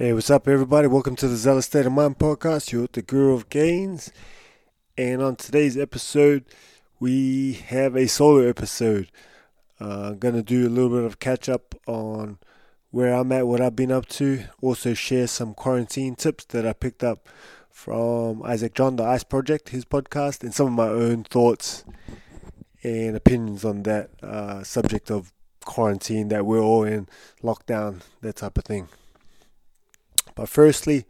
Hey, what's up, everybody? Welcome to the Zealous State of Mind podcast. You're with the Guru of Gains. And on today's episode, we have a solo episode. Uh, I'm going to do a little bit of catch up on where I'm at, what I've been up to. Also, share some quarantine tips that I picked up from Isaac John, the Ice Project, his podcast, and some of my own thoughts and opinions on that uh, subject of quarantine that we're all in lockdown, that type of thing. But firstly,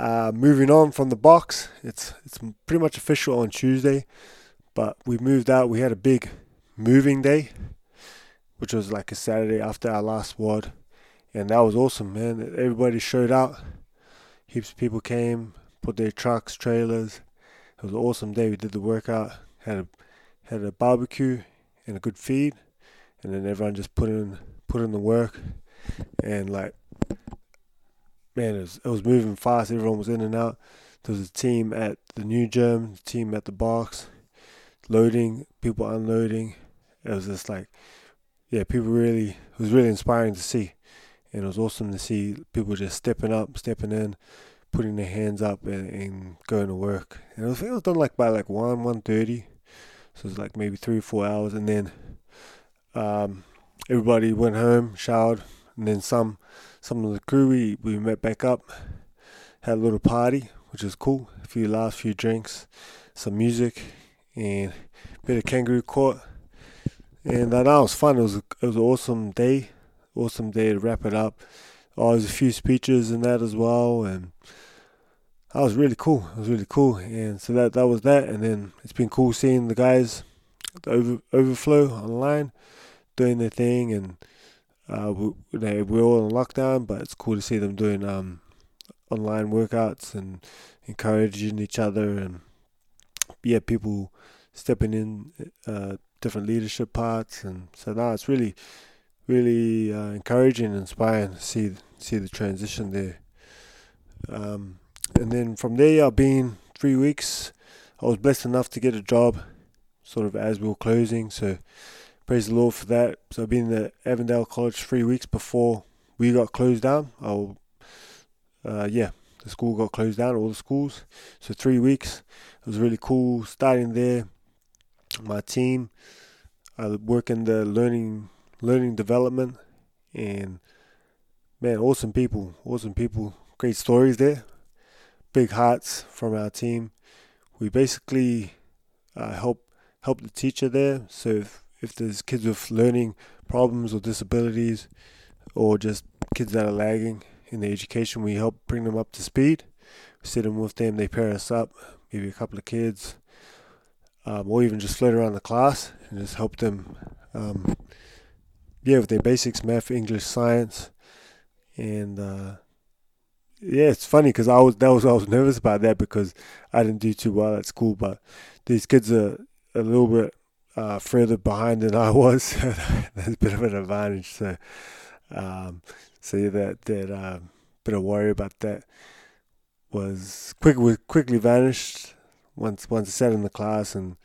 uh, moving on from the box, it's it's pretty much official on Tuesday, but we moved out. We had a big moving day, which was like a Saturday after our last WOD, and that was awesome, man. Everybody showed out. Heaps of people came, put their trucks, trailers. It was an awesome day. We did the workout, had a had a barbecue and a good feed, and then everyone just put in put in the work, and like man, it was, it was moving fast. Everyone was in and out. There was a team at the new gym, team at the box, loading, people unloading. It was just like, yeah, people really, it was really inspiring to see. And it was awesome to see people just stepping up, stepping in, putting their hands up and, and going to work. And it was, it was done like by like 1, 1.30. So it was like maybe three or four hours. And then um, everybody went home, showered, and then some some of the crew we, we met back up, had a little party, which was cool. A few laughs, few drinks, some music, and a bit of kangaroo court. And uh, that was fun. It was a, it was an awesome day, awesome day to wrap it up. Oh, there was a few speeches and that as well, and that was really cool. It was really cool, and so that that was that. And then it's been cool seeing the guys, the over, overflow online, doing their thing, and uh, we, we're all in lockdown, but it's cool to see them doing um, online workouts and encouraging each other, and yeah, people stepping in uh, different leadership parts, and so now it's really, really uh, encouraging and inspiring to see see the transition there. Um, and then from there, I've been three weeks. I was blessed enough to get a job, sort of as we were closing, so praise the Lord for that. So I've been at Avondale College three weeks before we got closed down. Oh, uh, yeah, the school got closed down, all the schools. So three weeks. It was really cool starting there. My team, I work in the learning learning development, and man, awesome people, awesome people, great stories there. Big hearts from our team. We basically uh, help help the teacher there. So if there's kids with learning problems or disabilities or just kids that are lagging in their education, we help bring them up to speed. We sit them with them, they pair us up, maybe a couple of kids, um, or even just float around the class and just help them, um, yeah, with their basics, math, English, science, and uh, yeah, it's funny because I was that was I was nervous about that because I didn't do too well at school, but these kids are a little bit uh, further behind than I was. That's a bit of an advantage. So, um, yeah, that that uh, bit of worry about that was quick was quickly vanished once once I sat in the class and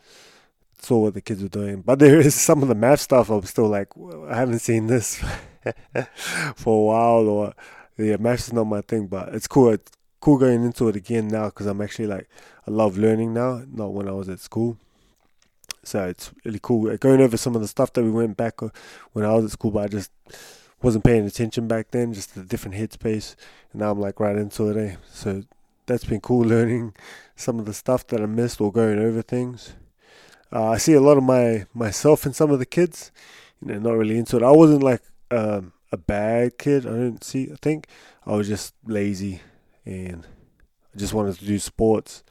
saw what the kids were doing. But there is some of the math stuff I'm still like I haven't seen this for a while or yeah, maths is not my thing. But it's cool. It's cool going into it again now because I'm actually like I love learning now, not when I was at school. So it's really cool uh, going over some of the stuff that we went back uh, when I was at school, but I just wasn't paying attention back then, just a different headspace. And now I'm like right into it, eh? So that's been cool learning some of the stuff that I missed or going over things. Uh, I see a lot of my myself and some of the kids, you know, not really into it. I wasn't like um, a bad kid. I didn't see. I think I was just lazy and I just wanted to do sports.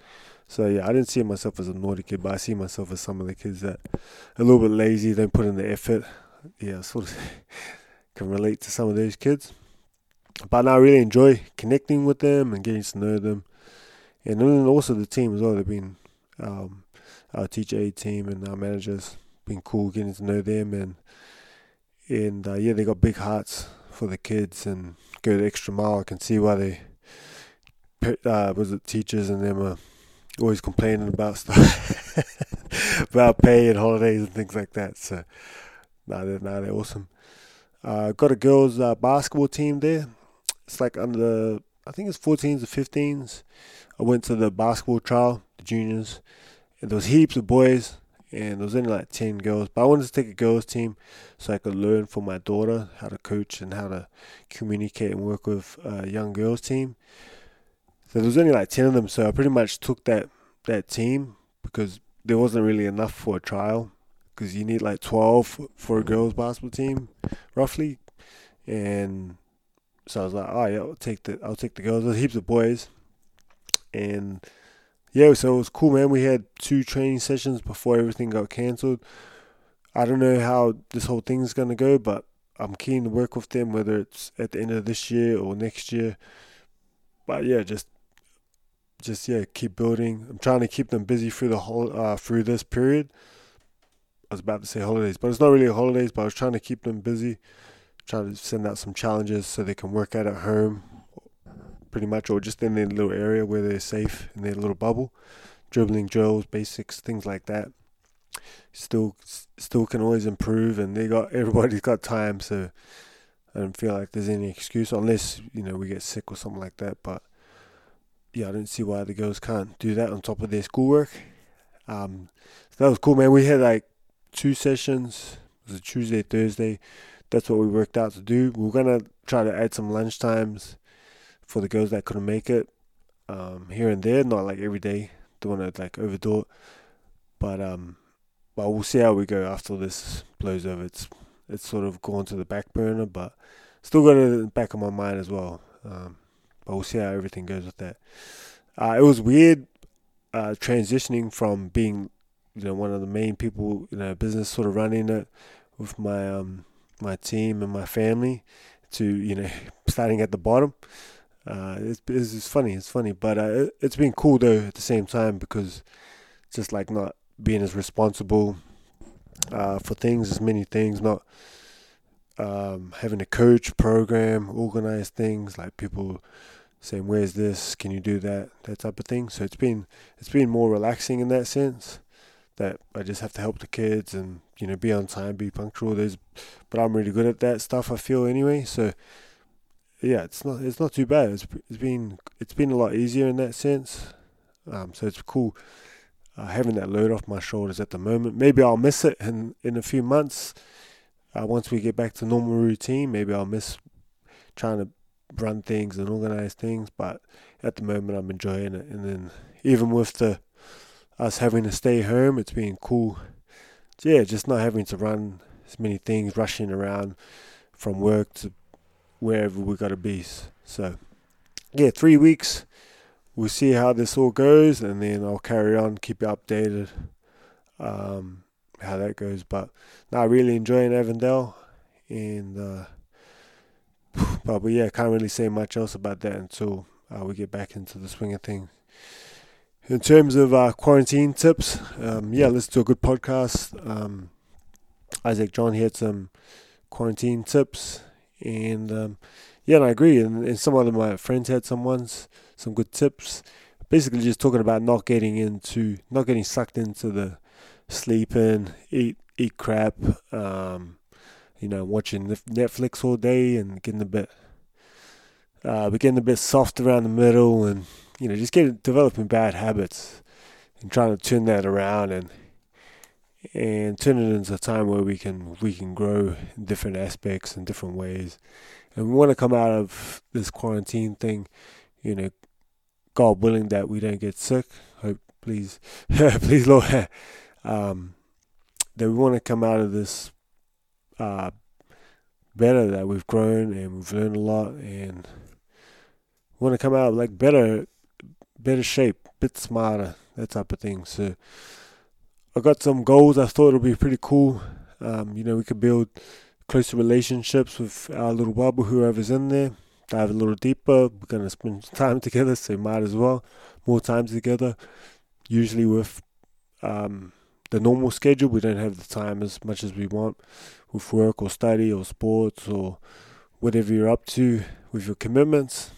So yeah, I didn't see myself as a naughty kid, but I see myself as some of the kids that are a little bit lazy, don't put in the effort. Yeah, sort of can relate to some of those kids. But I really enjoy connecting with them and getting to know them, and then also the team as well. They've been um, our teacher aid team and our managers been cool getting to know them and and uh, yeah, they got big hearts for the kids and go the extra mile. I can see why they uh, was it teachers and them are always complaining about stuff about pay and holidays and things like that. So, nah, they're, nah, they're awesome. Uh, got a girls' uh, basketball team there. it's like under I think it's 14s or 15s. I went to the basketball trial, the juniors, and there was heaps of boys, and there was only like 10 girls. But I wanted to take a girls team so I could learn from my daughter how to coach and how to communicate and work with a young girls team. So there was only like 10 of them, so I pretty much took that, that team because there wasn't really enough for a trial because you need like 12 for a girls basketball team, roughly. And so I was like, oh yeah, I'll take the I'll take the girls. There's heaps of boys, and yeah, so it was cool, man. We had two training sessions before everything got cancelled. I don't know how this whole thing's gonna go, but I'm keen to work with them, whether it's at the end of this year or next year. But yeah, just just yeah, keep building. I'm trying to keep them busy through the whole uh, through this period. I was about to say holidays, but it's not really holidays. But I was trying to keep them busy try to send out some challenges so they can work out at home, pretty much, or just in their little area where they're safe in their little bubble. Dribbling drills, basics, things like that. Still, still can always improve, and they got everybody's got time, so I don't feel like there's any excuse unless you know we get sick or something like that. But yeah, I don't see why the girls can't do that on top of their schoolwork. Um, so that was cool, man. We had like two sessions. It was a Tuesday, Thursday that's what we worked out to do. We are gonna try to add some lunch times for the girls that couldn't make it um, here and there, not like every day. Don't want to like overdo it, but um, but we'll see how we go after this blows over. It's it's sort of gone to the back burner, but still got it in the back of my mind as well. Um, but we'll see how everything goes with that. Uh, it was weird uh, transitioning from being you know one of the main people in a business, sort of running it with my um my team and my family to you know starting at the bottom. Uh, it's, it's funny, it's funny, but uh, it, it's been cool though at the same time because just like not being as responsible uh, for things, as many things, not um, having a coach program, organize things like people saying, "Where's this? Can you do that?" That type of thing. So it's been it's been more relaxing in that sense that I just have to help the kids and you know be on time, be punctual. There's, but I'm really good at that stuff. I feel anyway. So yeah, it's not it's not too bad. It's it's been it's been a lot easier in that sense. Um, so it's cool uh, having that load off my shoulders at the moment. Maybe I'll miss it in in a few months. Uh, once we get back to normal routine, maybe I'll miss trying to run things and organize things. But at the moment, I'm enjoying it. And then even with the us having to stay home, it's been cool. Yeah, just not having to run as many things, rushing around from work to wherever we gotta be. So, yeah, three weeks. We'll see how this all goes, and then I'll carry on, keep you updated, um, how that goes. But now, really enjoying Avondale, and uh, but, yeah, I can't really say much else about that until uh, we get back into the swing of things. In terms of uh, quarantine tips, um, yeah, listen to a good podcast. Um, Isaac John had some quarantine tips, and um, yeah, and I agree. And, and some of my friends had some ones, some good tips. Basically, just talking about not getting into, not getting sucked into the sleeping, eat, eat crap, um, you know, watching Netflix all day and getting a bit, uh, getting a bit soft around the middle and you know, just getting developing bad habits and trying to turn that around and and turn it into a time where we can we can grow in different aspects and different ways. And we want to come out of this quarantine thing, you know, God willing that we don't get sick. Hope please please Lord um, that we want to come out of this uh, better that we've grown and we've learned a lot and want to come out like better better shape, bit smarter, that type of thing. So I got some goals. I thought it would be pretty cool. Um, you know, we could build closer relationships with our little bubble, whoever's in there. Dive a little deeper. We're gonna spend time together, so might as well more time together. Usually with um, the normal schedule, we don't have the time as much as we want with work or study or sports or whatever you're up to with your commitments.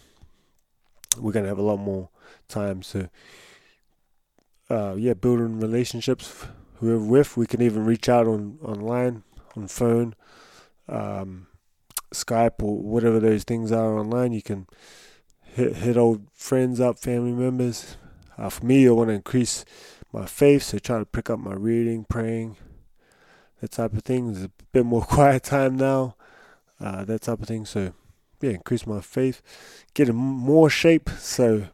We're gonna have a lot more time. So, uh, yeah, building relationships whoever with. We can even reach out on online, on phone. Um, Skype or whatever those things are online. You can hit hit old friends up, family members. Uh, for me, I want to increase my faith, so try to pick up my reading, praying, that type of thing. There's a bit more quiet time now, uh, that type of thing. So yeah, increase my faith, get in more shape, so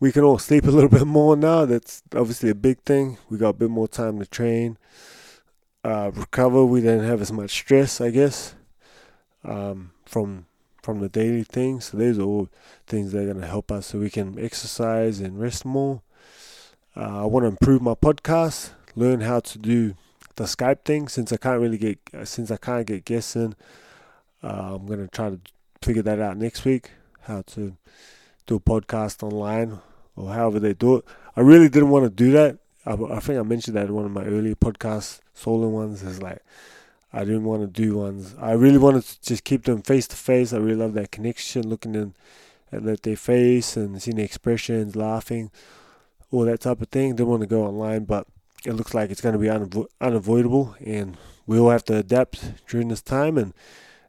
we can all sleep a little bit more now. That's obviously a big thing. We got a bit more time to train, uh, recover. We didn't have as much stress, I guess, um, from from the daily things. So these are all things that are going to help us so we can exercise and rest more. Uh, I want to improve my podcast, learn how to do the Skype thing since I can't really get since I can't get guests in. Uh, I'm gonna try to figure that out next week. How to do a podcast online or however they do it. I really didn't want to do that. I, I think I mentioned that in one of my earlier podcasts, solo ones. Is like I didn't want to do ones. I really wanted to just keep them face to face. I really love that connection, looking in at their face and seeing the expressions, laughing, all that type of thing. Didn't want to go online, but it looks like it's going to be unavo- unavoidable, and we will have to adapt during this time, and,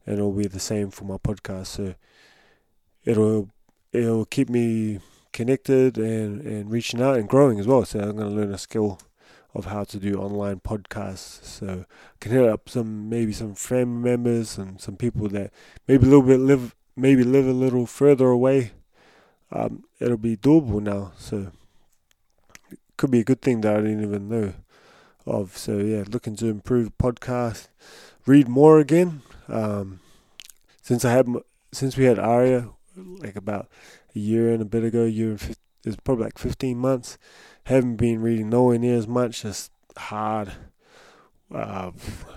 it'll be the same for my podcast. So it'll it'll keep me connected and, and reaching out and growing as well. So I'm going to learn a skill of how to do online podcasts. So I can hit up some maybe some family members and some people that maybe a little bit live maybe live a little further away. Um, it'll be doable now. So could be a good thing that I didn't even know of. So yeah, looking to improve podcast, read more again. Um, since I had since we had Aria like about a year and a bit ago, year and it's probably like 15 months. Haven't been reading nowhere near as much. Just hard, uh,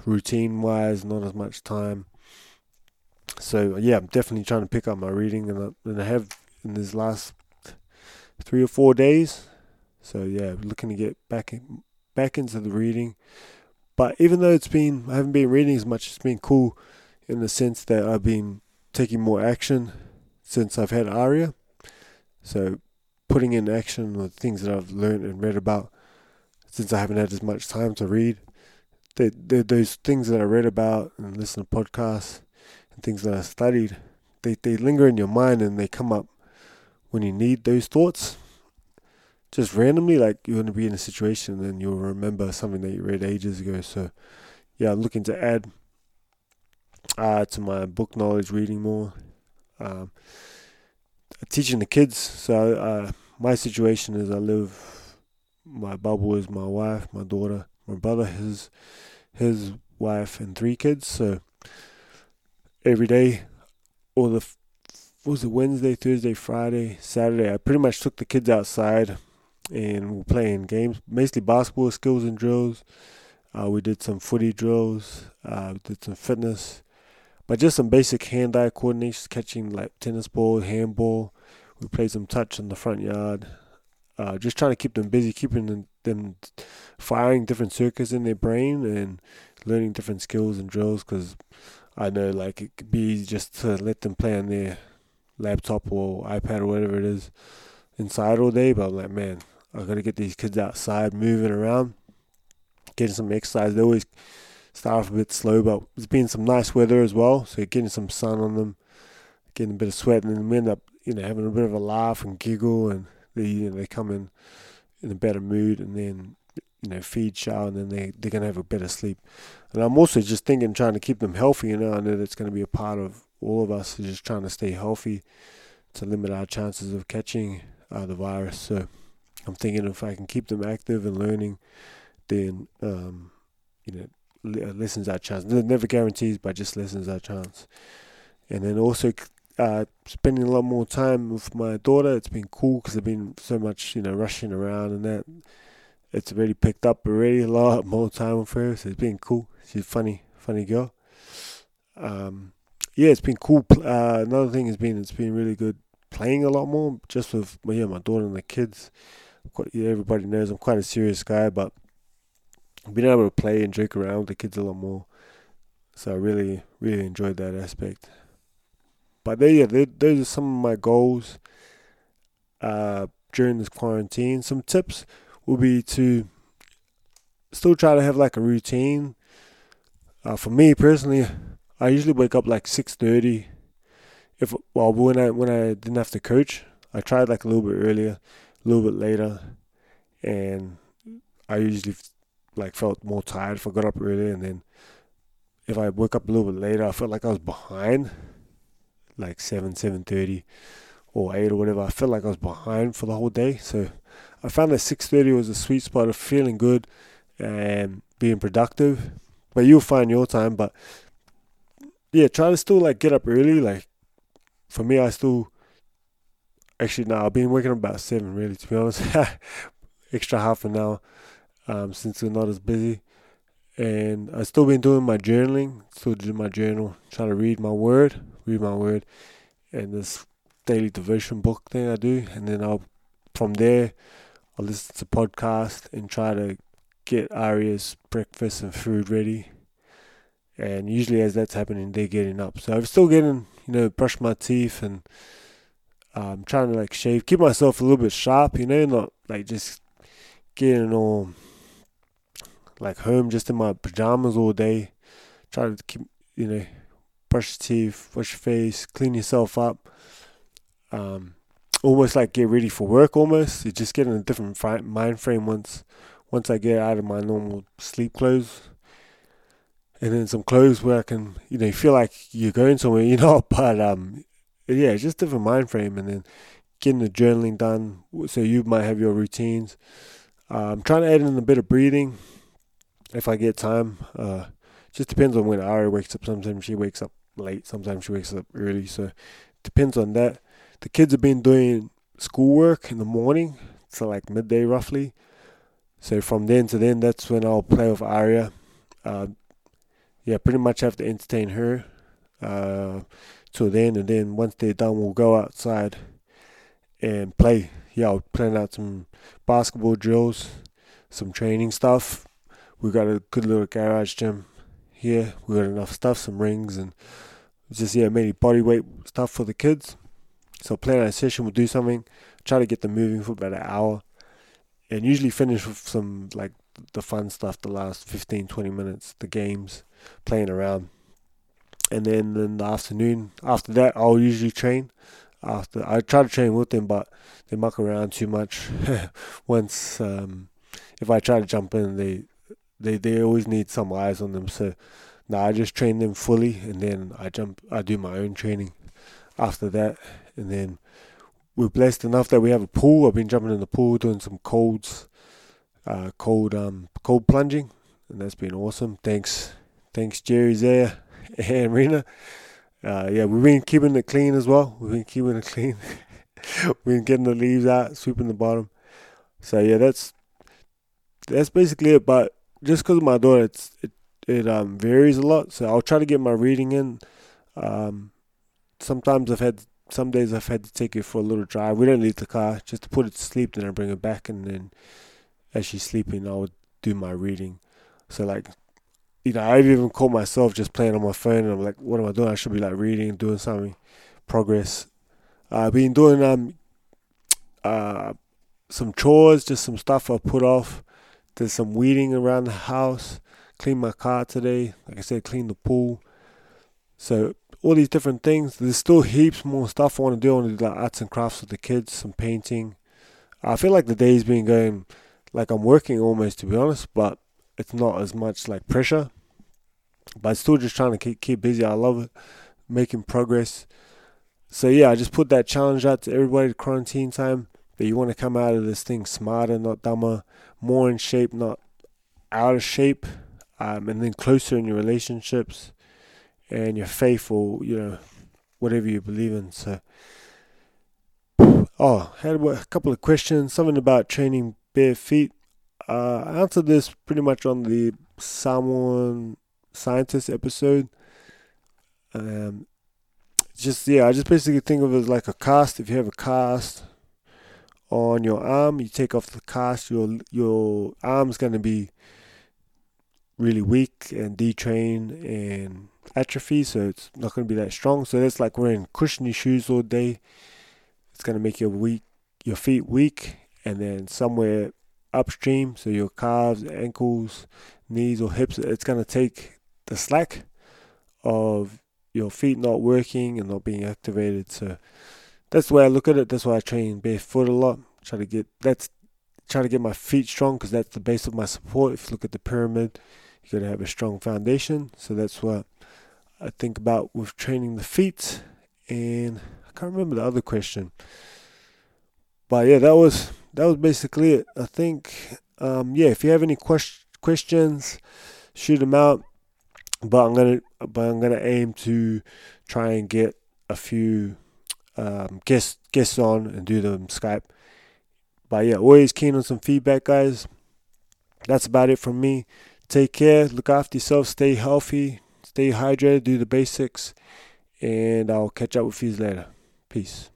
routine wise, not as much time. So yeah, I'm definitely trying to pick up my reading, and I, and I have in these last three or four days. So yeah, looking to get back in, back into the reading. But even though it's been I haven't been reading as much, it's been cool in the sense that I've been taking more action since I've had Aria. So putting in action the things that I've learned and read about since I haven't had as much time to read. They, they, those things that I read about and listen to podcasts and things that I studied, they, they linger in your mind and they come up when you need those thoughts. Just randomly, like you're going to be in a situation and you'll remember something that you read ages ago. So, yeah, I'm looking to add uh, to my book knowledge, reading more. Um, teaching the kids. So uh, my situation is I live. My bubble is my wife, my daughter, my brother, his his wife, and three kids. So every day, or the was it Wednesday, Thursday, Friday, Saturday? I pretty much took the kids outside and we're playing games, basically basketball skills and drills. Uh, we did some footy drills. Uh, we did some fitness, but just some basic hand-eye coordination, catching like tennis ball, handball. We played some touch in the front yard. Uh, just trying to keep them busy, keeping them, them firing different circuits in their brain and learning different skills and drills. Because I know like it could be easy just to let them play on their laptop or iPad or whatever it is inside all day. But I'm like, man, I gotta get these kids outside, moving around, getting some exercise. They always start off a bit slow, but it's been some nice weather as well, so getting some sun on them, getting a bit of sweat, and then we end up, you know, having a bit of a laugh and giggle, and they, you know, they come in in a better mood, and then, you know, feed, shower, and then they they're gonna have a better sleep. And I'm also just thinking, trying to keep them healthy. You know, I know that's gonna be a part of all of us, just trying to stay healthy to limit our chances of catching uh, the virus. So I'm thinking if I can keep them active and learning, then um, you know lessons lessens our chance. Never guarantees, but just lessens our chance. And then also uh, spending a lot more time with my daughter. It's been cool because I've been so much, you know, rushing around and that. It's already picked up already a lot more time with her, so it's been cool. She's a funny, funny girl. Um, yeah, it's been cool. Uh, another thing has been it's been really good playing a lot more just with yeah my daughter and the kids. Everybody knows I'm quite a serious guy, but being able to play and joke around with the kids a lot more. So I really, really enjoyed that aspect. But there, yeah, those are some of my goals uh, during this quarantine. Some tips will be to still try to have like a routine. Uh, for me personally, I usually wake up like six thirty. If well, when I when I didn't have to coach, I tried like a little bit earlier, a little bit later, and I usually like felt more tired if I got up early, and then if I woke up a little bit later, I felt like I was behind, like seven, seven thirty, or eight or whatever. I felt like I was behind for the whole day. So I found that six thirty was a sweet spot of feeling good and being productive. But you'll find your time. But yeah, try to still like get up early. Like for me, I still actually no, I've been working about seven really to be honest. Extra half an hour um, since we're not as busy. And I've still been doing my journaling, still doing my journal, trying to read my word, read my word, and this daily devotion book thing I do. And then I'll, from there, I'll listen to podcast and try to get Aria's breakfast and food ready. And usually, as that's happening, they're getting up. So I'm still getting, you know, brush my teeth and um, trying to like shave, keep myself a little bit sharp, you know, not like just getting all like home just in my pajamas all day. Try to keep, you know, brush your teeth, wash your face, clean yourself up. Um, almost like get ready for work. Almost, you just get in a different mind frame once once I get out of my normal sleep clothes. And then some clothes where I can, you know, feel like you're going somewhere, you know, but um, yeah, just different mind frame. And then getting the journaling done, so you might have your routines. Uh, I'm trying to add in a bit of breathing if I get time. Uh, just depends on when Ari wakes up. Sometimes she wakes up late. Sometimes she wakes up early. So depends on that. The kids have been doing schoolwork in the morning, so like midday roughly. So from then to then, that's when I'll play with Aria. Uh, yeah, pretty much have to entertain her uh, till then, and then once they're done, we'll go outside and play. Yeah, I'll plan out some basketball drills, some training stuff, we got a good little garage gym here. We got enough stuff, some rings, and just yeah, mainly body weight stuff for the kids. So plan a session, we'll do something, try to get them moving for about an hour, and usually finish with some like the fun stuff, the last 15, 20 minutes, the games, playing around. And then in the afternoon, after that, I'll usually train. After I try to train with them, but they muck around too much. Once, um, if I try to jump in, they they they always need some eyes on them. So now I just train them fully, and then I jump. I do my own training after that, and then we're blessed enough that we have a pool. I've been jumping in the pool, doing some colds, uh, cold um cold plunging, and that's been awesome. Thanks, thanks Jerry there and Rena. Uh, yeah, we've been keeping it clean as well. We've been keeping it clean. we've been getting the leaves out, sweeping the bottom. So yeah, that's that's basically it. But just because of my daughter, it's it it um varies a lot. So I'll try to get my reading in. Um, sometimes I've had some days I've had to take her for a little drive. We don't leave the car just to put it to sleep, then I bring her back, and then as she's sleeping, I would do my reading. So like, you know, I've even caught myself just playing on my phone, and I'm like, what am I doing? I should be like reading, doing something, progress. I've been doing um uh some chores, just some stuff I put off. Did some weeding around the house. Cleaned my car today. Like I said, cleaned the pool. So all these different things. There's still heaps more stuff I want to do. I want to do like arts and crafts with the kids, some painting. I feel like the day's been going like I'm working almost to be honest, but it's not as much like pressure. But still just trying to keep keep busy. I love it, making progress. So yeah, I just put that challenge out to everybody. At quarantine time that you want to come out of this thing smarter, not dumber, more in shape, not out of shape, um, and then closer in your relationships and your faith or you know whatever you believe in. So, oh, had a couple of questions. Something about training bare feet. Uh, I answered this pretty much on the Samoan scientist episode. Um, just yeah, I just basically think of it as like a cast. If you have a cast, on your arm. You take off the cast, your your arm's going to be really weak and detrained and atrophy, so it's not going to be that strong. So that's like wearing cushiony shoes all day. It's going to make your weak your feet weak, and then somewhere upstream, so your calves, ankles, knees, or hips, it's going to take the slack of your feet not working and not being activated. So that's the way I look at it. That's why I train barefoot a lot. Try to get that's try to get my feet strong because that's the base of my support. If you look at the pyramid, you got to have a strong foundation. So that's what I think about with training the feet. And I can't remember the other question, but yeah, that was that was basically it. I think um, yeah. If you have any quest- questions, shoot them out. But I'm gonna but I'm gonna aim to try and get a few um, guests guests on and do them Skype. But yeah, always keen on some feedback, guys. That's about it from me. Take care, look after yourself, stay healthy, stay hydrated, do the basics, and I'll catch up with you later. Peace.